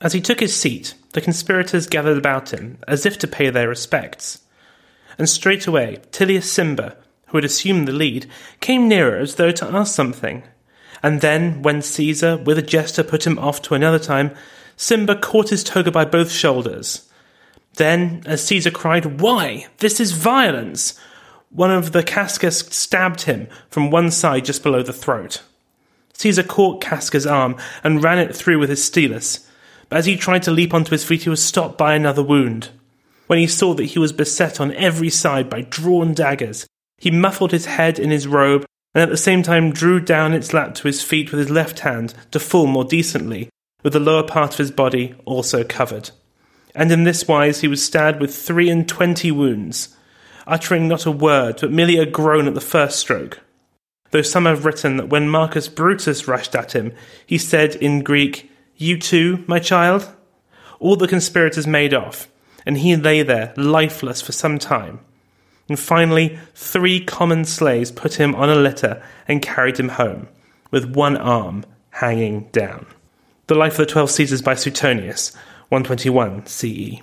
As he took his seat, the conspirators gathered about him as if to pay their respects. And straightway Tillius Cimber, who had assumed the lead, came nearer as though to ask something. And then, when Caesar, with a gesture, put him off to another time, Cimber caught his toga by both shoulders. Then, as Caesar cried, Why? This is violence! One of the Cascas stabbed him from one side just below the throat. Caesar caught Casca's arm and ran it through with his stylus, but as he tried to leap onto his feet, he was stopped by another wound. When he saw that he was beset on every side by drawn daggers, he muffled his head in his robe and at the same time drew down its lap to his feet with his left hand to fall more decently, with the lower part of his body also covered. And in this wise he was stabbed with three and twenty wounds, uttering not a word, but merely a groan at the first stroke. Though some have written that when Marcus Brutus rushed at him, he said in Greek, You too, my child? All the conspirators made off, and he lay there lifeless for some time and finally, three common slaves put him on a litter and carried him home, with one arm hanging down. The Life of the Twelve Caesars by Suetonius, 121 CE.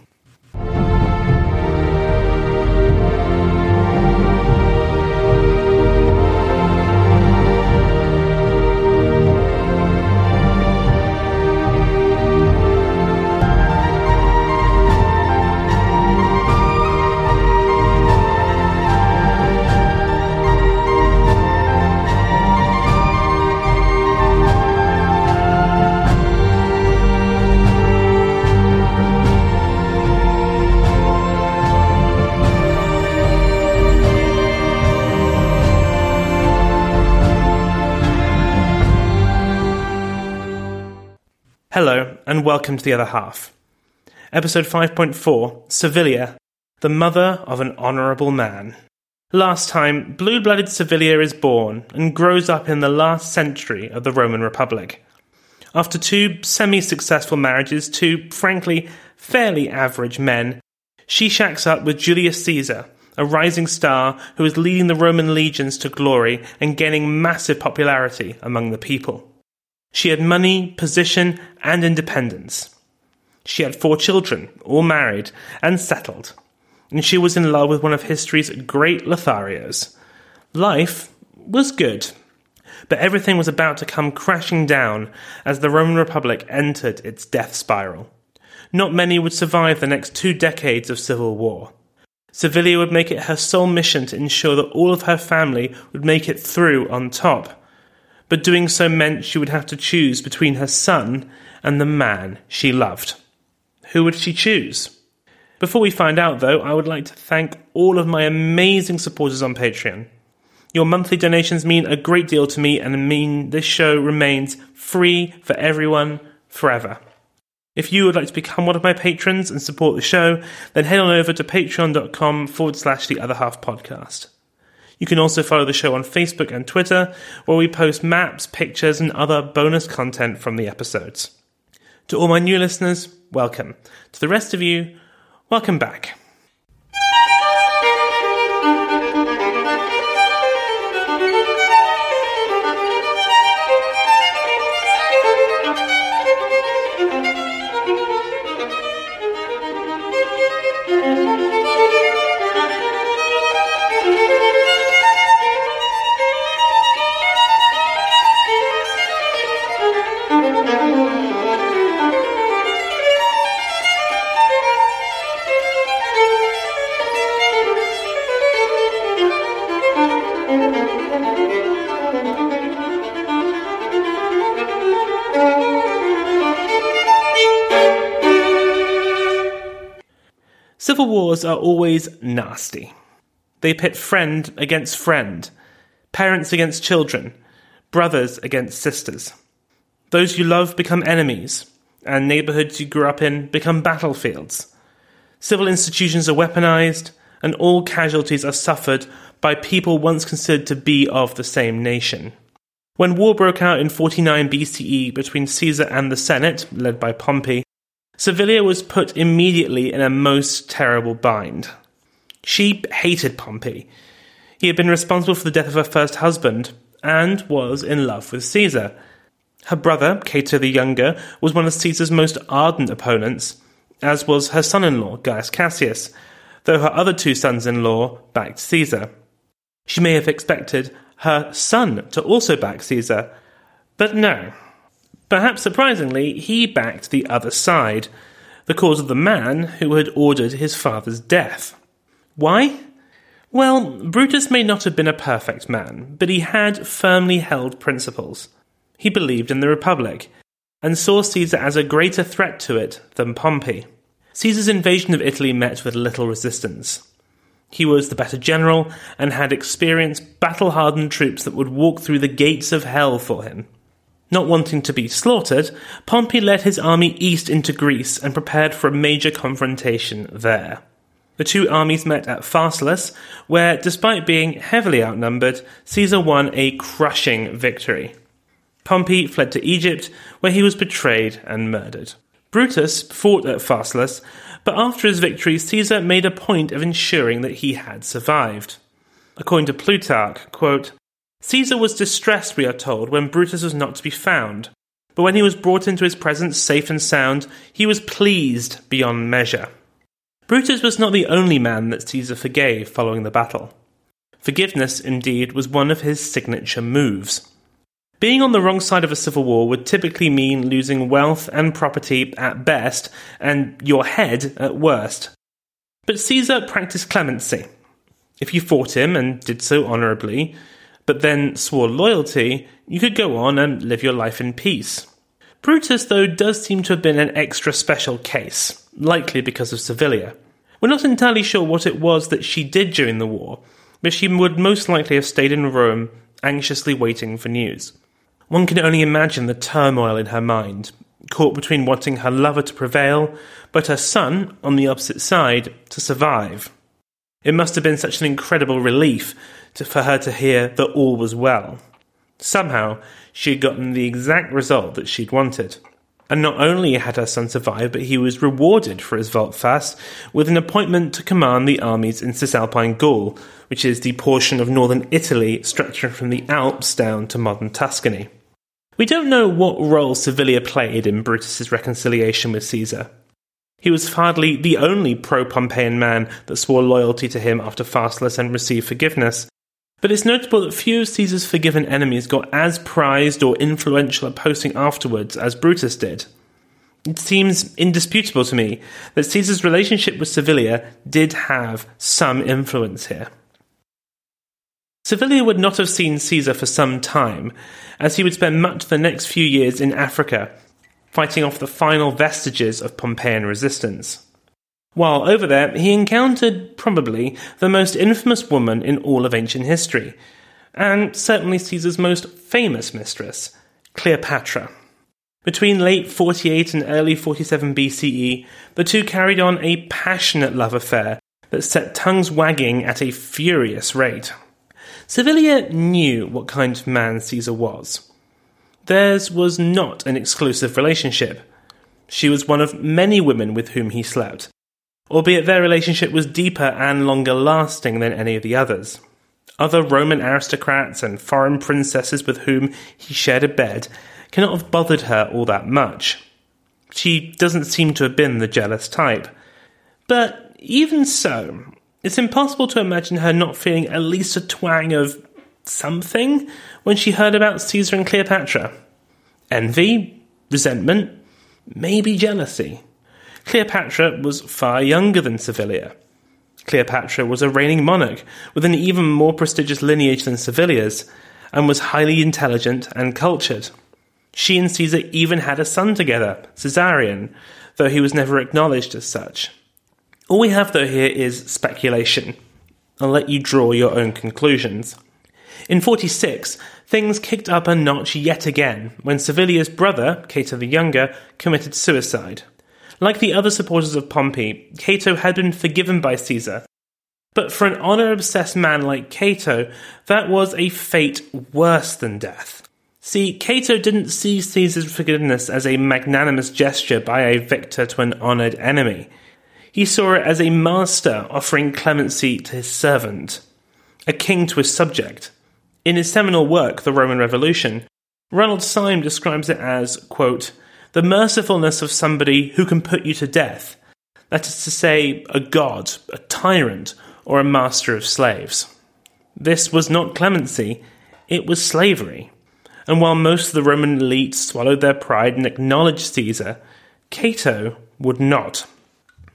And welcome to the other half. Episode 5.4 Servilia, the mother of an honourable man. Last time, blue blooded Servilia is born and grows up in the last century of the Roman Republic. After two semi successful marriages to, frankly, fairly average men, she shacks up with Julius Caesar, a rising star who is leading the Roman legions to glory and gaining massive popularity among the people. She had money, position, and independence. She had four children, all married and settled, and she was in love with one of history's great Lotharios. Life was good, but everything was about to come crashing down as the Roman Republic entered its death spiral. Not many would survive the next two decades of civil war. Servilia would make it her sole mission to ensure that all of her family would make it through on top but doing so meant she would have to choose between her son and the man she loved. Who would she choose? Before we find out, though, I would like to thank all of my amazing supporters on Patreon. Your monthly donations mean a great deal to me and mean this show remains free for everyone forever. If you would like to become one of my patrons and support the show, then head on over to patreon.com forward slash the other half podcast. You can also follow the show on Facebook and Twitter, where we post maps, pictures, and other bonus content from the episodes. To all my new listeners, welcome. To the rest of you, welcome back. Wars are always nasty. They pit friend against friend, parents against children, brothers against sisters. Those you love become enemies, and neighborhoods you grew up in become battlefields. Civil institutions are weaponized, and all casualties are suffered by people once considered to be of the same nation. When war broke out in 49 BCE between Caesar and the Senate, led by Pompey, Servilia was put immediately in a most terrible bind. She hated Pompey. He had been responsible for the death of her first husband and was in love with Caesar. Her brother, Cato the Younger, was one of Caesar's most ardent opponents, as was her son in law, Gaius Cassius, though her other two sons in law backed Caesar. She may have expected her son to also back Caesar, but no. Perhaps surprisingly, he backed the other side, the cause of the man who had ordered his father's death. Why? Well, Brutus may not have been a perfect man, but he had firmly held principles. He believed in the Republic, and saw Caesar as a greater threat to it than Pompey. Caesar's invasion of Italy met with little resistance. He was the better general and had experienced battle hardened troops that would walk through the gates of hell for him. Not wanting to be slaughtered, Pompey led his army east into Greece and prepared for a major confrontation there. The two armies met at Pharsalus, where, despite being heavily outnumbered, Caesar won a crushing victory. Pompey fled to Egypt, where he was betrayed and murdered. Brutus fought at Pharsalus, but after his victory, Caesar made a point of ensuring that he had survived. According to Plutarch, quote, Caesar was distressed, we are told, when Brutus was not to be found, but when he was brought into his presence safe and sound, he was pleased beyond measure. Brutus was not the only man that Caesar forgave following the battle. Forgiveness, indeed, was one of his signature moves. Being on the wrong side of a civil war would typically mean losing wealth and property at best, and your head at worst. But Caesar practiced clemency. If you fought him and did so honourably, but then swore loyalty, you could go on and live your life in peace. Brutus, though, does seem to have been an extra special case, likely because of Servilia. We're not entirely sure what it was that she did during the war, but she would most likely have stayed in Rome, anxiously waiting for news. One can only imagine the turmoil in her mind, caught between wanting her lover to prevail, but her son, on the opposite side, to survive. It must have been such an incredible relief to, for her to hear that all was well. Somehow, she had gotten the exact result that she'd wanted. And not only had her son survived, but he was rewarded for his volte-face with an appointment to command the armies in Cisalpine Gaul, which is the portion of northern Italy stretching from the Alps down to modern Tuscany. We don't know what role Servilia played in Brutus's reconciliation with Caesar. He was hardly the only pro Pompeian man that swore loyalty to him after Pharsalus and received forgiveness, but it's notable that few of Caesar's forgiven enemies got as prized or influential a posting afterwards as Brutus did. It seems indisputable to me that Caesar's relationship with Servilia did have some influence here. Servilia would not have seen Caesar for some time, as he would spend much of the next few years in Africa, fighting off the final vestiges of Pompeian resistance. While over there, he encountered, probably, the most infamous woman in all of ancient history, and certainly Caesar's most famous mistress, Cleopatra. Between late 48 and early 47 BCE, the two carried on a passionate love affair that set tongues wagging at a furious rate. Servilia knew what kind of man Caesar was. Theirs was not an exclusive relationship. She was one of many women with whom he slept, albeit their relationship was deeper and longer lasting than any of the others. Other Roman aristocrats and foreign princesses with whom he shared a bed cannot have bothered her all that much. She doesn't seem to have been the jealous type. But even so, it's impossible to imagine her not feeling at least a twang of something when she heard about Caesar and Cleopatra. Envy, resentment, maybe jealousy. Cleopatra was far younger than Servilia. Cleopatra was a reigning monarch with an even more prestigious lineage than Servilia's, and was highly intelligent and cultured. She and Caesar even had a son together, Caesarion, though he was never acknowledged as such. All we have, though, here is speculation. I'll let you draw your own conclusions. In 46, things kicked up a notch yet again when Servilia's brother, Cato the Younger, committed suicide. Like the other supporters of Pompey, Cato had been forgiven by Caesar. But for an honor obsessed man like Cato, that was a fate worse than death. See, Cato didn't see Caesar's forgiveness as a magnanimous gesture by a victor to an honored enemy. He saw it as a master offering clemency to his servant, a king to his subject. In his seminal work, The Roman Revolution, Ronald Syme describes it as, quote, the mercifulness of somebody who can put you to death. That is to say, a god, a tyrant, or a master of slaves. This was not clemency, it was slavery. And while most of the Roman elite swallowed their pride and acknowledged Caesar, Cato would not.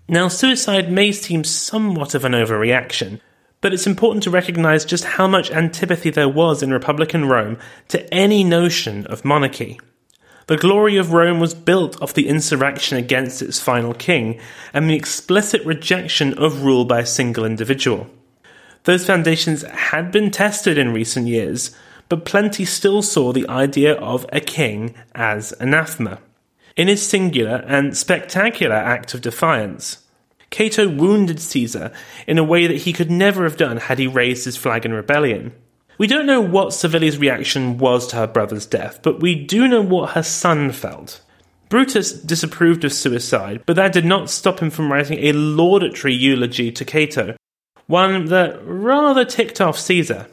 Now, suicide may seem somewhat of an overreaction, but it's important to recognize just how much antipathy there was in Republican Rome to any notion of monarchy. The glory of Rome was built off the insurrection against its final king and the explicit rejection of rule by a single individual. Those foundations had been tested in recent years, but plenty still saw the idea of a king as anathema. In his singular and spectacular act of defiance, Cato wounded Caesar in a way that he could never have done had he raised his flag in rebellion. We don't know what Servilia's reaction was to her brother's death, but we do know what her son felt. Brutus disapproved of suicide, but that did not stop him from writing a laudatory eulogy to Cato, one that rather ticked off Caesar.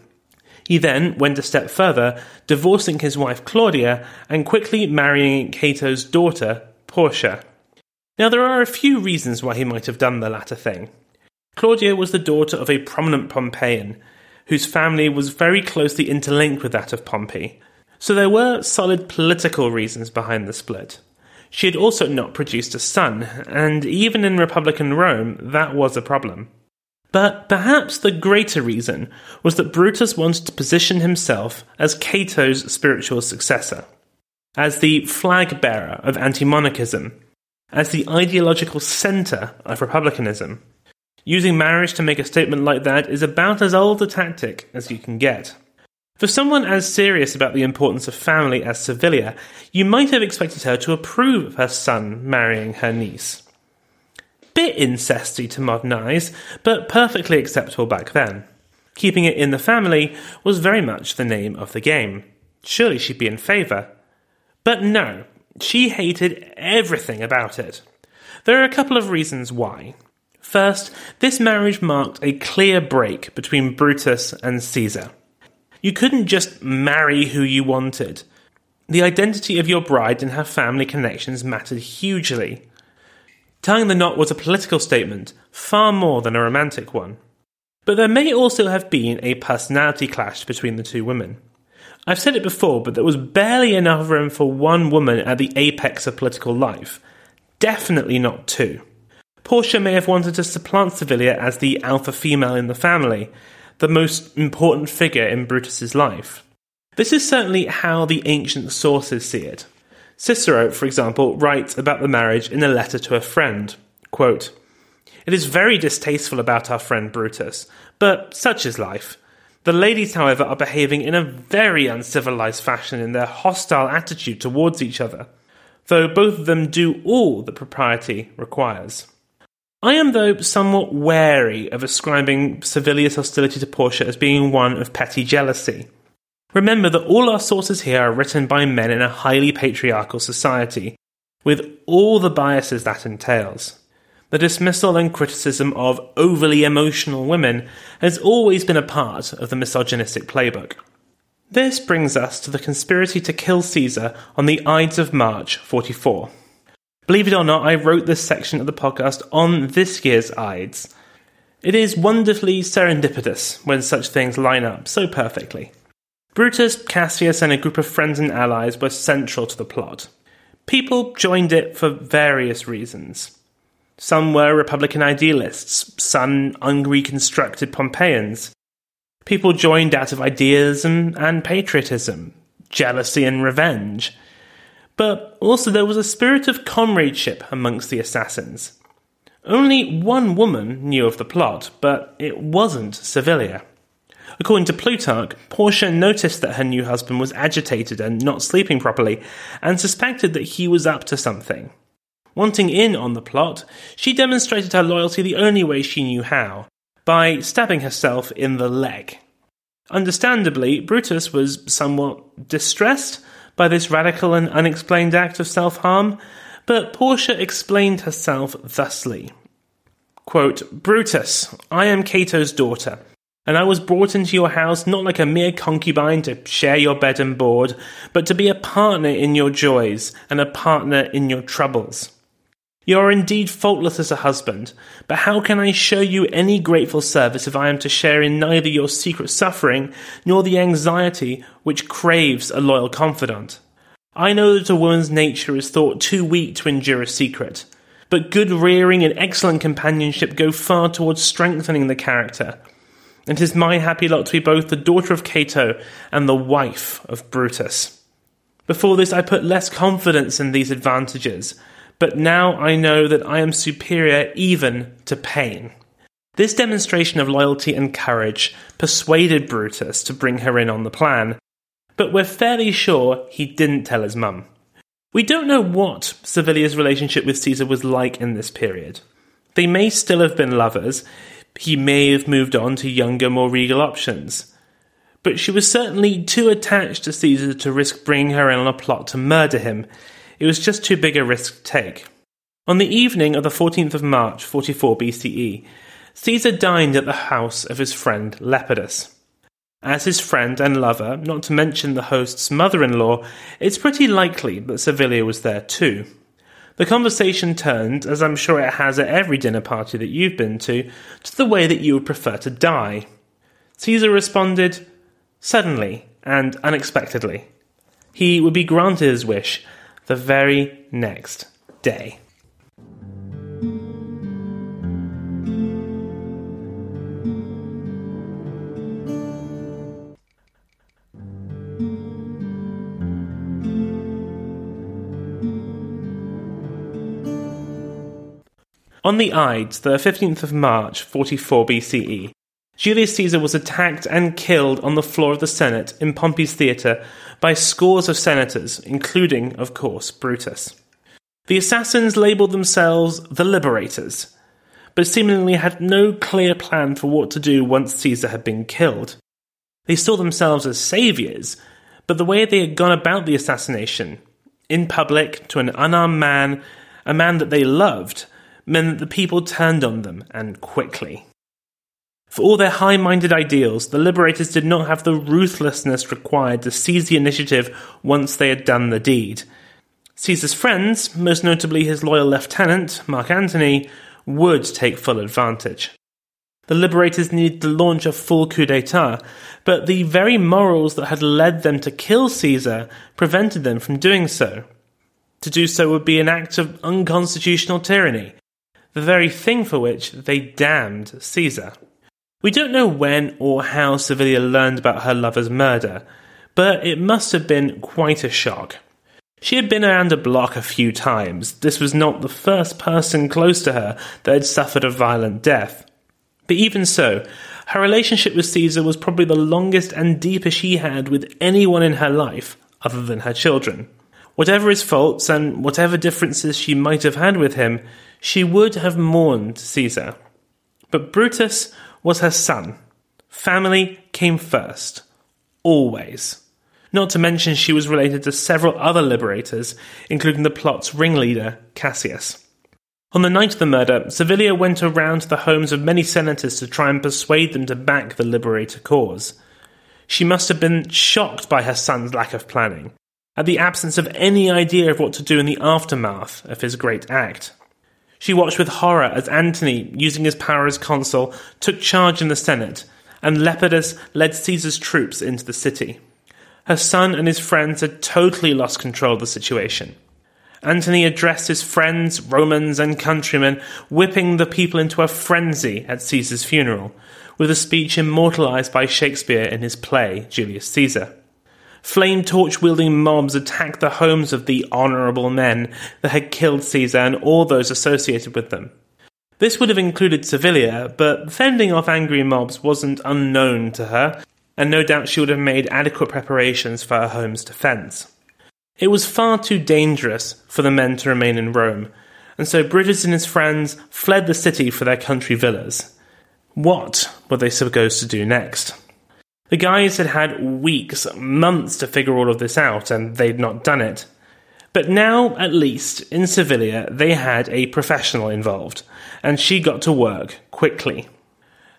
He then went a step further, divorcing his wife Claudia and quickly marrying Cato's daughter, Portia. Now, there are a few reasons why he might have done the latter thing. Claudia was the daughter of a prominent Pompeian, whose family was very closely interlinked with that of Pompey. So there were solid political reasons behind the split. She had also not produced a son, and even in Republican Rome, that was a problem. But perhaps the greater reason was that Brutus wanted to position himself as Cato's spiritual successor, as the flag bearer of anti monarchism, as the ideological centre of republicanism. Using marriage to make a statement like that is about as old a tactic as you can get. For someone as serious about the importance of family as Servilia, you might have expected her to approve of her son marrying her niece. Bit incesty to modern eyes, but perfectly acceptable back then. Keeping it in the family was very much the name of the game. Surely she'd be in favour. But no, she hated everything about it. There are a couple of reasons why. First, this marriage marked a clear break between Brutus and Caesar. You couldn't just marry who you wanted. The identity of your bride and her family connections mattered hugely. Tying the knot was a political statement, far more than a romantic one. But there may also have been a personality clash between the two women. I've said it before, but there was barely enough room for one woman at the apex of political life. Definitely not two. Portia may have wanted to supplant Servilia as the alpha female in the family, the most important figure in Brutus's life. This is certainly how the ancient sources see it. Cicero, for example, writes about the marriage in a letter to a friend. Quote, it is very distasteful about our friend Brutus, but such is life. The ladies, however, are behaving in a very uncivilized fashion in their hostile attitude towards each other, though both of them do all that propriety requires. I am, though, somewhat wary of ascribing Servilia's hostility to Portia as being one of petty jealousy. Remember that all our sources here are written by men in a highly patriarchal society, with all the biases that entails. The dismissal and criticism of overly emotional women has always been a part of the misogynistic playbook. This brings us to the conspiracy to kill Caesar on the Ides of March 44. Believe it or not, I wrote this section of the podcast on this year's Ides. It is wonderfully serendipitous when such things line up so perfectly. Brutus, Cassius, and a group of friends and allies were central to the plot. People joined it for various reasons. Some were Republican idealists, some unreconstructed Pompeians. People joined out of idealism and patriotism, jealousy and revenge. But also there was a spirit of comradeship amongst the assassins. Only one woman knew of the plot, but it wasn't Servilia. According to Plutarch, Portia noticed that her new husband was agitated and not sleeping properly, and suspected that he was up to something. Wanting in on the plot, she demonstrated her loyalty the only way she knew how by stabbing herself in the leg. Understandably, Brutus was somewhat distressed by this radical and unexplained act of self harm, but Portia explained herself thusly Quote, Brutus, I am Cato's daughter, and I was brought into your house not like a mere concubine to share your bed and board, but to be a partner in your joys and a partner in your troubles. You are indeed faultless as a husband, but how can I show you any grateful service if I am to share in neither your secret suffering nor the anxiety which craves a loyal confidant? I know that a woman's nature is thought too weak to endure a secret, but good rearing and excellent companionship go far towards strengthening the character. It is my happy lot to be both the daughter of Cato and the wife of Brutus. Before this, I put less confidence in these advantages but now I know that I am superior even to pain. This demonstration of loyalty and courage persuaded Brutus to bring her in on the plan, but we're fairly sure he didn't tell his mum. We don't know what Servilia's relationship with Caesar was like in this period. They may still have been lovers, he may have moved on to younger, more regal options. But she was certainly too attached to Caesar to risk bringing her in on a plot to murder him, it was just too big a risk to take. On the evening of the 14th of March, 44 BCE, Caesar dined at the house of his friend Lepidus. As his friend and lover, not to mention the host's mother in law, it's pretty likely that Servilia was there too. The conversation turned, as I'm sure it has at every dinner party that you've been to, to the way that you would prefer to die. Caesar responded, suddenly and unexpectedly. He would be granted his wish, the very next day. On the Ides, the 15th of March, 44 BCE, Julius Caesar was attacked and killed on the floor of the Senate in Pompey's theatre by scores of senators, including, of course, Brutus. The assassins labelled themselves the Liberators, but seemingly had no clear plan for what to do once Caesar had been killed. They saw themselves as saviours, but the way they had gone about the assassination, in public, to an unarmed man, a man that they loved, meant that the people turned on them, and quickly. For all their high minded ideals, the liberators did not have the ruthlessness required to seize the initiative once they had done the deed. Caesar's friends, most notably his loyal lieutenant, Mark Antony, would take full advantage. The liberators needed to launch a full coup d'etat, but the very morals that had led them to kill Caesar prevented them from doing so. To do so would be an act of unconstitutional tyranny, the very thing for which they damned Caesar. We don't know when or how Servilia learned about her lover's murder, but it must have been quite a shock. She had been around the block a few times. This was not the first person close to her that had suffered a violent death. But even so, her relationship with Caesar was probably the longest and deepest she had with anyone in her life, other than her children. Whatever his faults and whatever differences she might have had with him, she would have mourned Caesar. But Brutus was her son. Family came first. Always. Not to mention she was related to several other liberators, including the plot's ringleader, Cassius. On the night of the murder, Servilia went around the homes of many senators to try and persuade them to back the liberator cause. She must have been shocked by her son's lack of planning, at the absence of any idea of what to do in the aftermath of his great act. She watched with horror as Antony, using his power as consul, took charge in the Senate, and Lepidus led Caesar's troops into the city. Her son and his friends had totally lost control of the situation. Antony addressed his friends, Romans, and countrymen, whipping the people into a frenzy at Caesar's funeral, with a speech immortalized by Shakespeare in his play Julius Caesar. Flame torch wielding mobs attacked the homes of the honourable men that had killed Caesar and all those associated with them. This would have included Servilia, but fending off angry mobs wasn't unknown to her, and no doubt she would have made adequate preparations for her home's defence. It was far too dangerous for the men to remain in Rome, and so Brutus and his friends fled the city for their country villas. What were they supposed to do next? The guys had had weeks, months to figure all of this out, and they'd not done it. But now, at least, in Servilia, they had a professional involved, and she got to work quickly.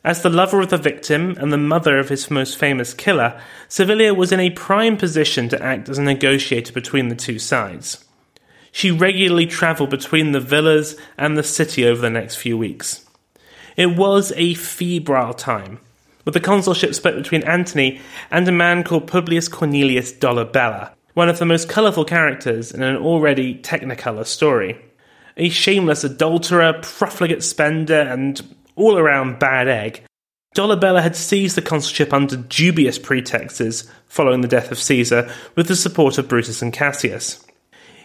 As the lover of the victim and the mother of his most famous killer, Servilia was in a prime position to act as a negotiator between the two sides. She regularly travelled between the villas and the city over the next few weeks. It was a febrile time, with the consulship split between Antony and a man called Publius Cornelius Dolabella, one of the most colourful characters in an already technicolor story. A shameless adulterer, profligate spender, and all around bad egg, Dolabella had seized the consulship under dubious pretexts following the death of Caesar with the support of Brutus and Cassius.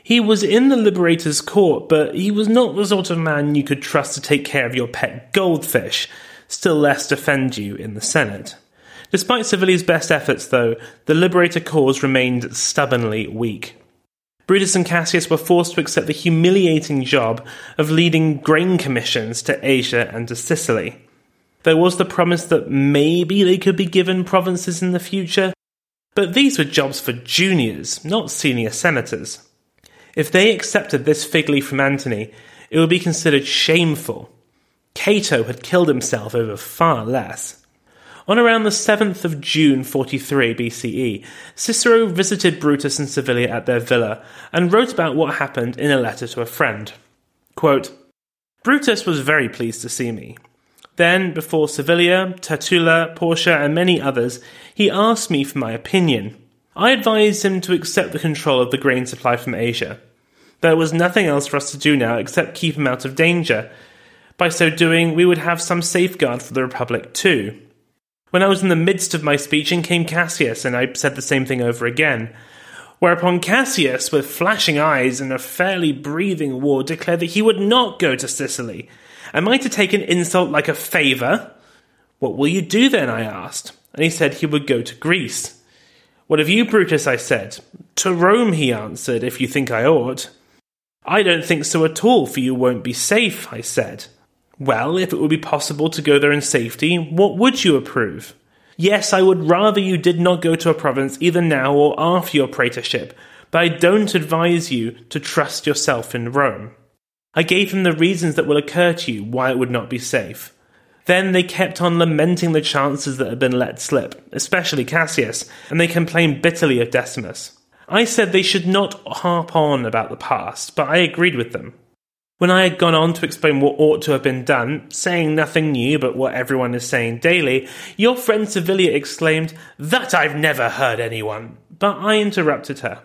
He was in the Liberator's court, but he was not the sort of man you could trust to take care of your pet goldfish, still less defend you in the Senate. Despite Servilia's best efforts, though, the Liberator cause remained stubbornly weak. Brutus and Cassius were forced to accept the humiliating job of leading grain commissions to Asia and to Sicily. There was the promise that maybe they could be given provinces in the future, but these were jobs for juniors, not senior senators. If they accepted this fig leaf from Antony, it would be considered shameful. Cato had killed himself over far less. On around the 7th of June 43 BCE, Cicero visited Brutus and Servilia at their villa and wrote about what happened in a letter to a friend. Quote, Brutus was very pleased to see me. Then, before Servilia, Tertulla, Portia, and many others, he asked me for my opinion. I advised him to accept the control of the grain supply from Asia. There was nothing else for us to do now except keep him out of danger. By so doing, we would have some safeguard for the Republic too. When I was in the midst of my speech, in came Cassius, and I said the same thing over again. Whereupon Cassius, with flashing eyes and a fairly breathing war, declared that he would not go to Sicily. Am I to take an insult like a favour? What will you do then? I asked. And he said he would go to Greece. What of you, Brutus? I said. To Rome, he answered, if you think I ought. I don't think so at all, for you won't be safe, I said. Well, if it would be possible to go there in safety, what would you approve? Yes, I would rather you did not go to a province either now or after your praetorship, but I don't advise you to trust yourself in Rome. I gave him the reasons that will occur to you why it would not be safe. Then they kept on lamenting the chances that had been let slip, especially Cassius, and they complained bitterly of Decimus. I said they should not harp on about the past, but I agreed with them. When I had gone on to explain what ought to have been done, saying nothing new but what everyone is saying daily, your friend Servilia exclaimed, That I've never heard anyone. But I interrupted her.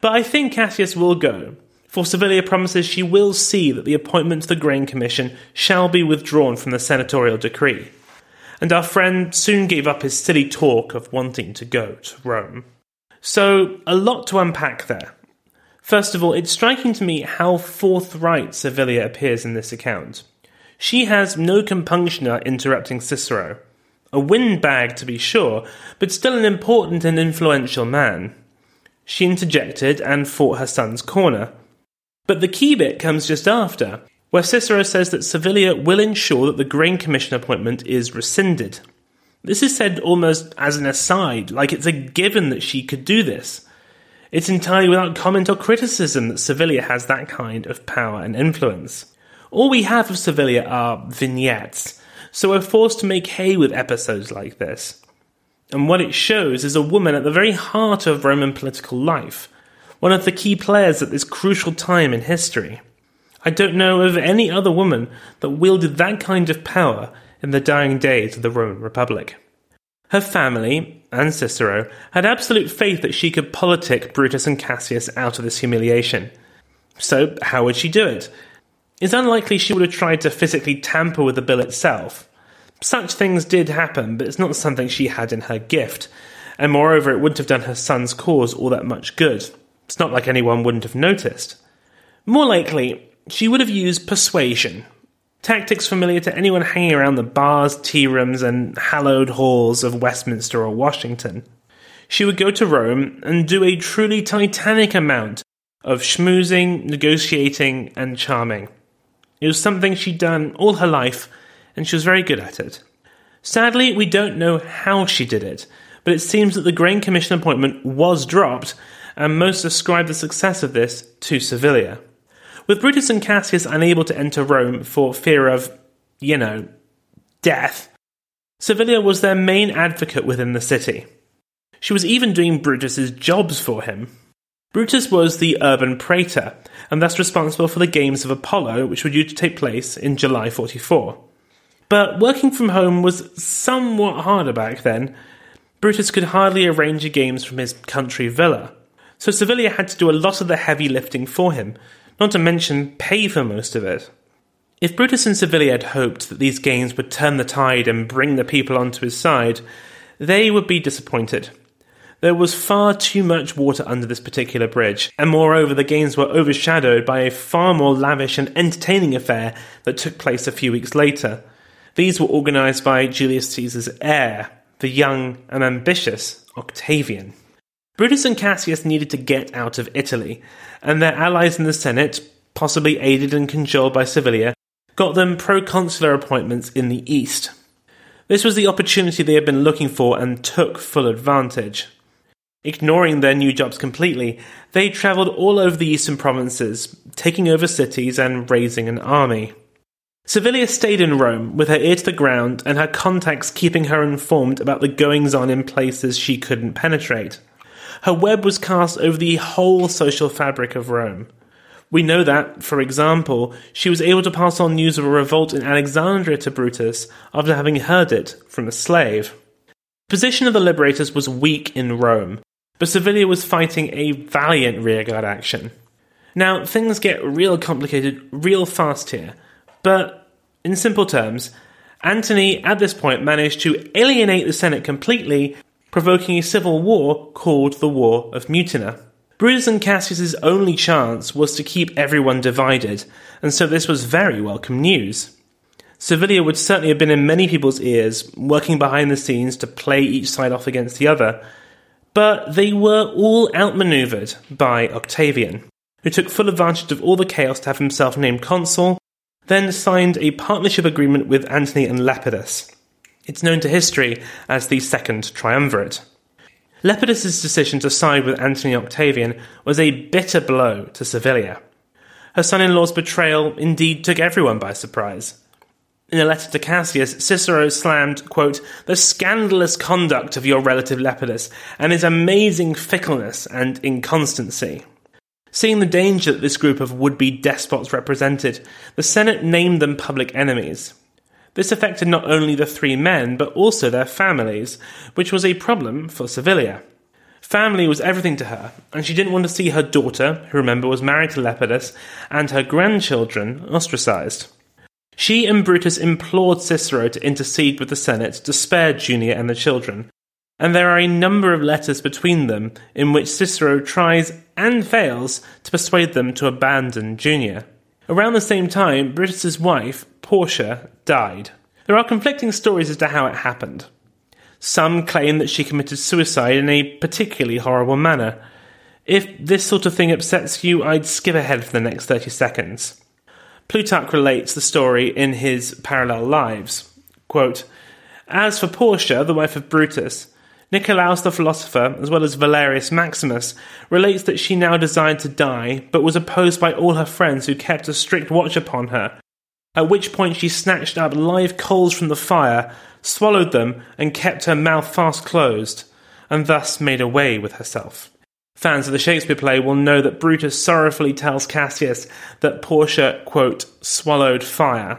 But I think Cassius will go, for Servilia promises she will see that the appointment to the Grain Commission shall be withdrawn from the senatorial decree. And our friend soon gave up his silly talk of wanting to go to Rome. So, a lot to unpack there. First of all, it's striking to me how forthright Servilia appears in this account. She has no compunction at interrupting Cicero. A windbag, to be sure, but still an important and influential man. She interjected and fought her son's corner. But the key bit comes just after, where Cicero says that Servilia will ensure that the Grain Commission appointment is rescinded. This is said almost as an aside, like it's a given that she could do this. It's entirely without comment or criticism that Servilia has that kind of power and influence. All we have of Servilia are vignettes, so we're forced to make hay with episodes like this. And what it shows is a woman at the very heart of Roman political life, one of the key players at this crucial time in history. I don't know of any other woman that wielded that kind of power in the dying days of the Roman Republic. Her family, and Cicero, had absolute faith that she could politic Brutus and Cassius out of this humiliation. So, how would she do it? It's unlikely she would have tried to physically tamper with the bill itself. Such things did happen, but it's not something she had in her gift, and moreover, it wouldn't have done her son's cause all that much good. It's not like anyone wouldn't have noticed. More likely, she would have used persuasion, tactics familiar to anyone hanging around the bars, tea rooms, and hallowed halls of Westminster or Washington. She would go to Rome and do a truly titanic amount of schmoozing, negotiating, and charming. It was something she'd done all her life, and she was very good at it. Sadly, we don't know how she did it, but it seems that the Grain Commission appointment was dropped, and most ascribe the success of this to Servilia. With Brutus and Cassius unable to enter Rome for fear of, you know, death, Servilia was their main advocate within the city. She was even doing Brutus's jobs for him. Brutus was the urban praetor, and thus responsible for the games of Apollo, which were due to take place in July 44. But working from home was somewhat harder back then. Brutus could hardly arrange the games from his country villa, so Servilia had to do a lot of the heavy lifting for him, not to mention pay for most of it. If Brutus and Servilia had hoped that these games would turn the tide and bring the people onto his side, they would be disappointed. There was far too much water under this particular bridge, and moreover, the games were overshadowed by a far more lavish and entertaining affair that took place a few weeks later. These were organised by Julius Caesar's heir, the young and ambitious Octavian. Brutus and Cassius needed to get out of Italy, and their allies in the Senate, possibly aided and cajoled by Servilia, got them proconsular appointments in the east. This was the opportunity they had been looking for and took full advantage. Ignoring their new jobs completely, they travelled all over the eastern provinces, taking over cities and raising an army. Servilia stayed in Rome with her ear to the ground and her contacts keeping her informed about the goings on in places she couldn't penetrate. Her web was cast over the whole social fabric of Rome. We know that, for example, she was able to pass on news of a revolt in Alexandria to Brutus after having heard it from a slave. The position of the liberators was weak in Rome, but Servilia was fighting a valiant rearguard action. Now, things get real complicated real fast here, but in simple terms, Antony at this point managed to alienate the Senate completely, provoking a civil war called the War of Mutina. Brutus and Cassius's only chance was to keep everyone divided, and so this was very welcome news. Servilia would certainly have been in many people's ears, working behind the scenes to play each side off against the other, but they were all outmaneuvered by Octavian, who took full advantage of all the chaos to have himself named consul, then signed a partnership agreement with Antony and Lepidus. It's known to history as the Second Triumvirate. Lepidus's decision to side with Antony Octavian was a bitter blow to Servilia. Her son in law's betrayal indeed took everyone by surprise. In a letter to Cassius, Cicero slammed, quote, the scandalous conduct of your relative Lepidus and his amazing fickleness and inconstancy. Seeing the danger that this group of would be despots represented, the Senate named them public enemies. This affected not only the three men, but also their families, which was a problem for Servilia. Family was everything to her, and she didn't want to see her daughter, who remember was married to Lepidus, and her grandchildren ostracized. She and Brutus implored Cicero to intercede with the Senate to spare Junia and the children, and there are a number of letters between them in which Cicero tries and fails to persuade them to abandon Junia. Around the same time, Brutus's wife, Portia, died. There are conflicting stories as to how it happened. Some claim that she committed suicide in a particularly horrible manner. If this sort of thing upsets you, I'd skip ahead for the next 30 seconds. Plutarch relates the story in his Parallel Lives. Quote, As for Portia, the wife of Brutus, Nicolaus the philosopher, as well as Valerius Maximus, relates that she now desired to die, but was opposed by all her friends who kept a strict watch upon her, at which point she snatched up live coals from the fire, swallowed them, and kept her mouth fast closed, and thus made away with herself. Fans of the Shakespeare play will know that Brutus sorrowfully tells Cassius that Portia, quote, swallowed fire.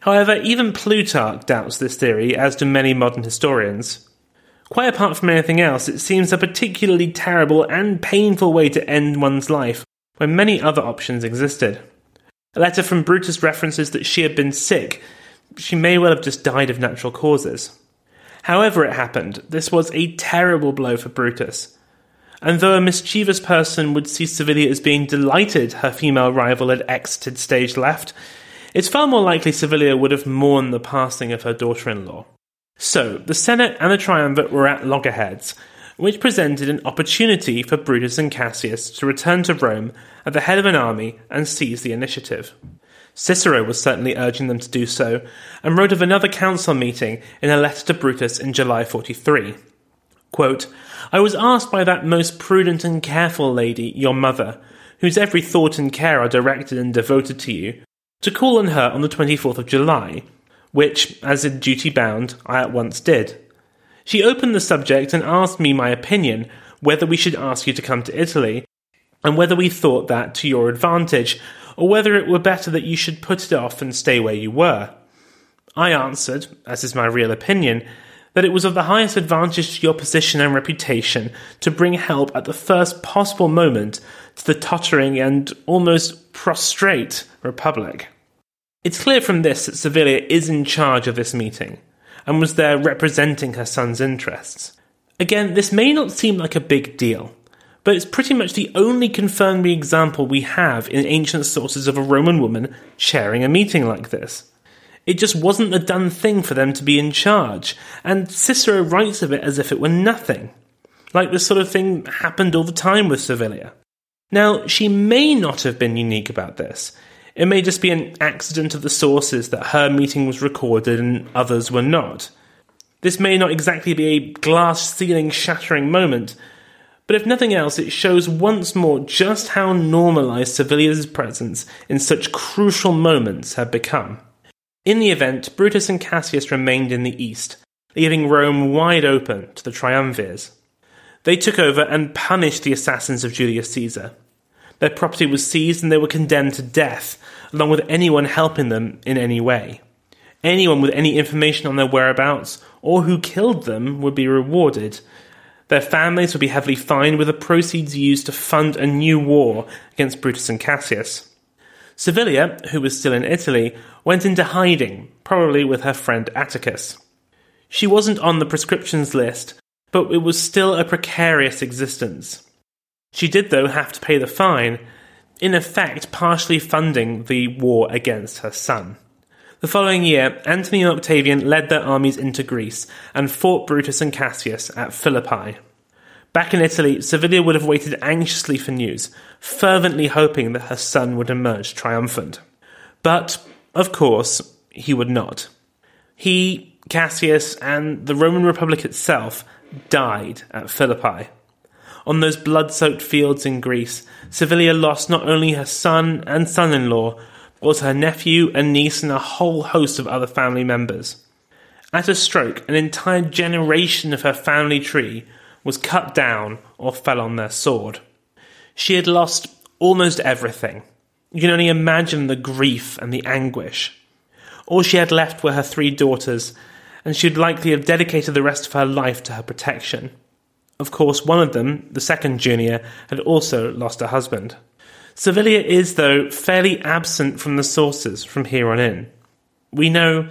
However, even Plutarch doubts this theory, as do many modern historians. Quite apart from anything else, it seems a particularly terrible and painful way to end one's life, when many other options existed. A letter from Brutus references that she had been sick. She may well have just died of natural causes. However, it happened, this was a terrible blow for Brutus and though a mischievous person would see Servilia as being delighted her female rival had exited stage left, it's far more likely Servilia would have mourned the passing of her daughter in law. So, the Senate and the Triumvirate were at loggerheads, which presented an opportunity for Brutus and Cassius to return to Rome at the head of an army and seize the initiative. Cicero was certainly urging them to do so, and wrote of another council meeting in a letter to Brutus in July 43. Quote, I was asked by that most prudent and careful lady, your mother, whose every thought and care are directed and devoted to you, to call on her on the 24th of July, which, as in duty bound, I at once did. She opened the subject and asked me my opinion whether we should ask you to come to Italy, and whether we thought that to your advantage, or whether it were better that you should put it off and stay where you were. I answered, as is my real opinion, that it was of the highest advantage to your position and reputation to bring help at the first possible moment to the tottering and almost prostrate Republic. It's clear from this that Servilia is in charge of this meeting and was there representing her son's interests. Again, this may not seem like a big deal, but it's pretty much the only confirmed example we have in ancient sources of a Roman woman chairing a meeting like this. It just wasn't the done thing for them to be in charge, and Cicero writes of it as if it were nothing. Like this sort of thing happened all the time with Servilia. Now, she may not have been unique about this. It may just be an accident of the sources that her meeting was recorded and others were not. This may not exactly be a glass ceiling shattering moment, but if nothing else, it shows once more just how normalized Servilia's presence in such crucial moments had become. In the event, Brutus and Cassius remained in the east, leaving Rome wide open to the triumvirs. They took over and punished the assassins of Julius Caesar. Their property was seized and they were condemned to death, along with anyone helping them in any way. Anyone with any information on their whereabouts or who killed them would be rewarded. Their families would be heavily fined, with the proceeds used to fund a new war against Brutus and Cassius. Servilia, who was still in Italy, went into hiding, probably with her friend Atticus. She wasn't on the proscriptions list, but it was still a precarious existence. She did, though, have to pay the fine, in effect, partially funding the war against her son. The following year, Antony and Octavian led their armies into Greece and fought Brutus and Cassius at Philippi. Back in Italy, Servilia would have waited anxiously for news, fervently hoping that her son would emerge triumphant. But, of course, he would not. He, Cassius, and the Roman Republic itself died at Philippi. On those blood soaked fields in Greece, Servilia lost not only her son and son in law, but also her nephew and niece and a whole host of other family members. At a stroke, an entire generation of her family tree was cut down or fell on their sword. She had lost almost everything. You can only imagine the grief and the anguish. All she had left were her three daughters, and she would likely have dedicated the rest of her life to her protection. Of course, one of them, the second Junia, had also lost a husband. Servilia is, though, fairly absent from the sources from here on in. We know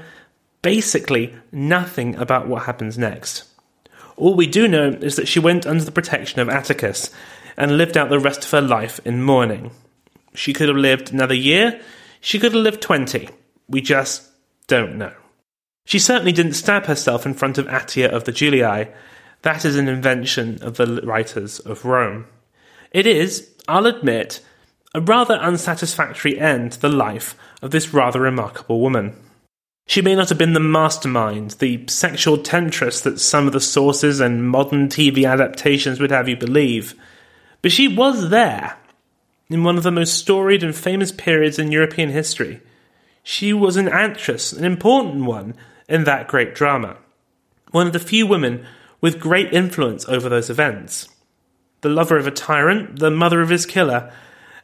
basically nothing about what happens next. All we do know is that she went under the protection of Atticus and lived out the rest of her life in mourning. She could have lived another year, she could have lived 20. We just don't know. She certainly didn't stab herself in front of Attia of the Julii, that is an invention of the writers of Rome. It is, I'll admit, a rather unsatisfactory end to the life of this rather remarkable woman. She may not have been the mastermind, the sexual temptress that some of the sources and modern TV adaptations would have you believe, but she was there. In one of the most storied and famous periods in European history, she was an actress, an important one, in that great drama. One of the few women with great influence over those events. The lover of a tyrant, the mother of his killer,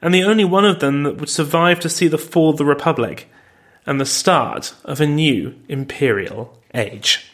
and the only one of them that would survive to see the fall of the Republic and the start of a new imperial age.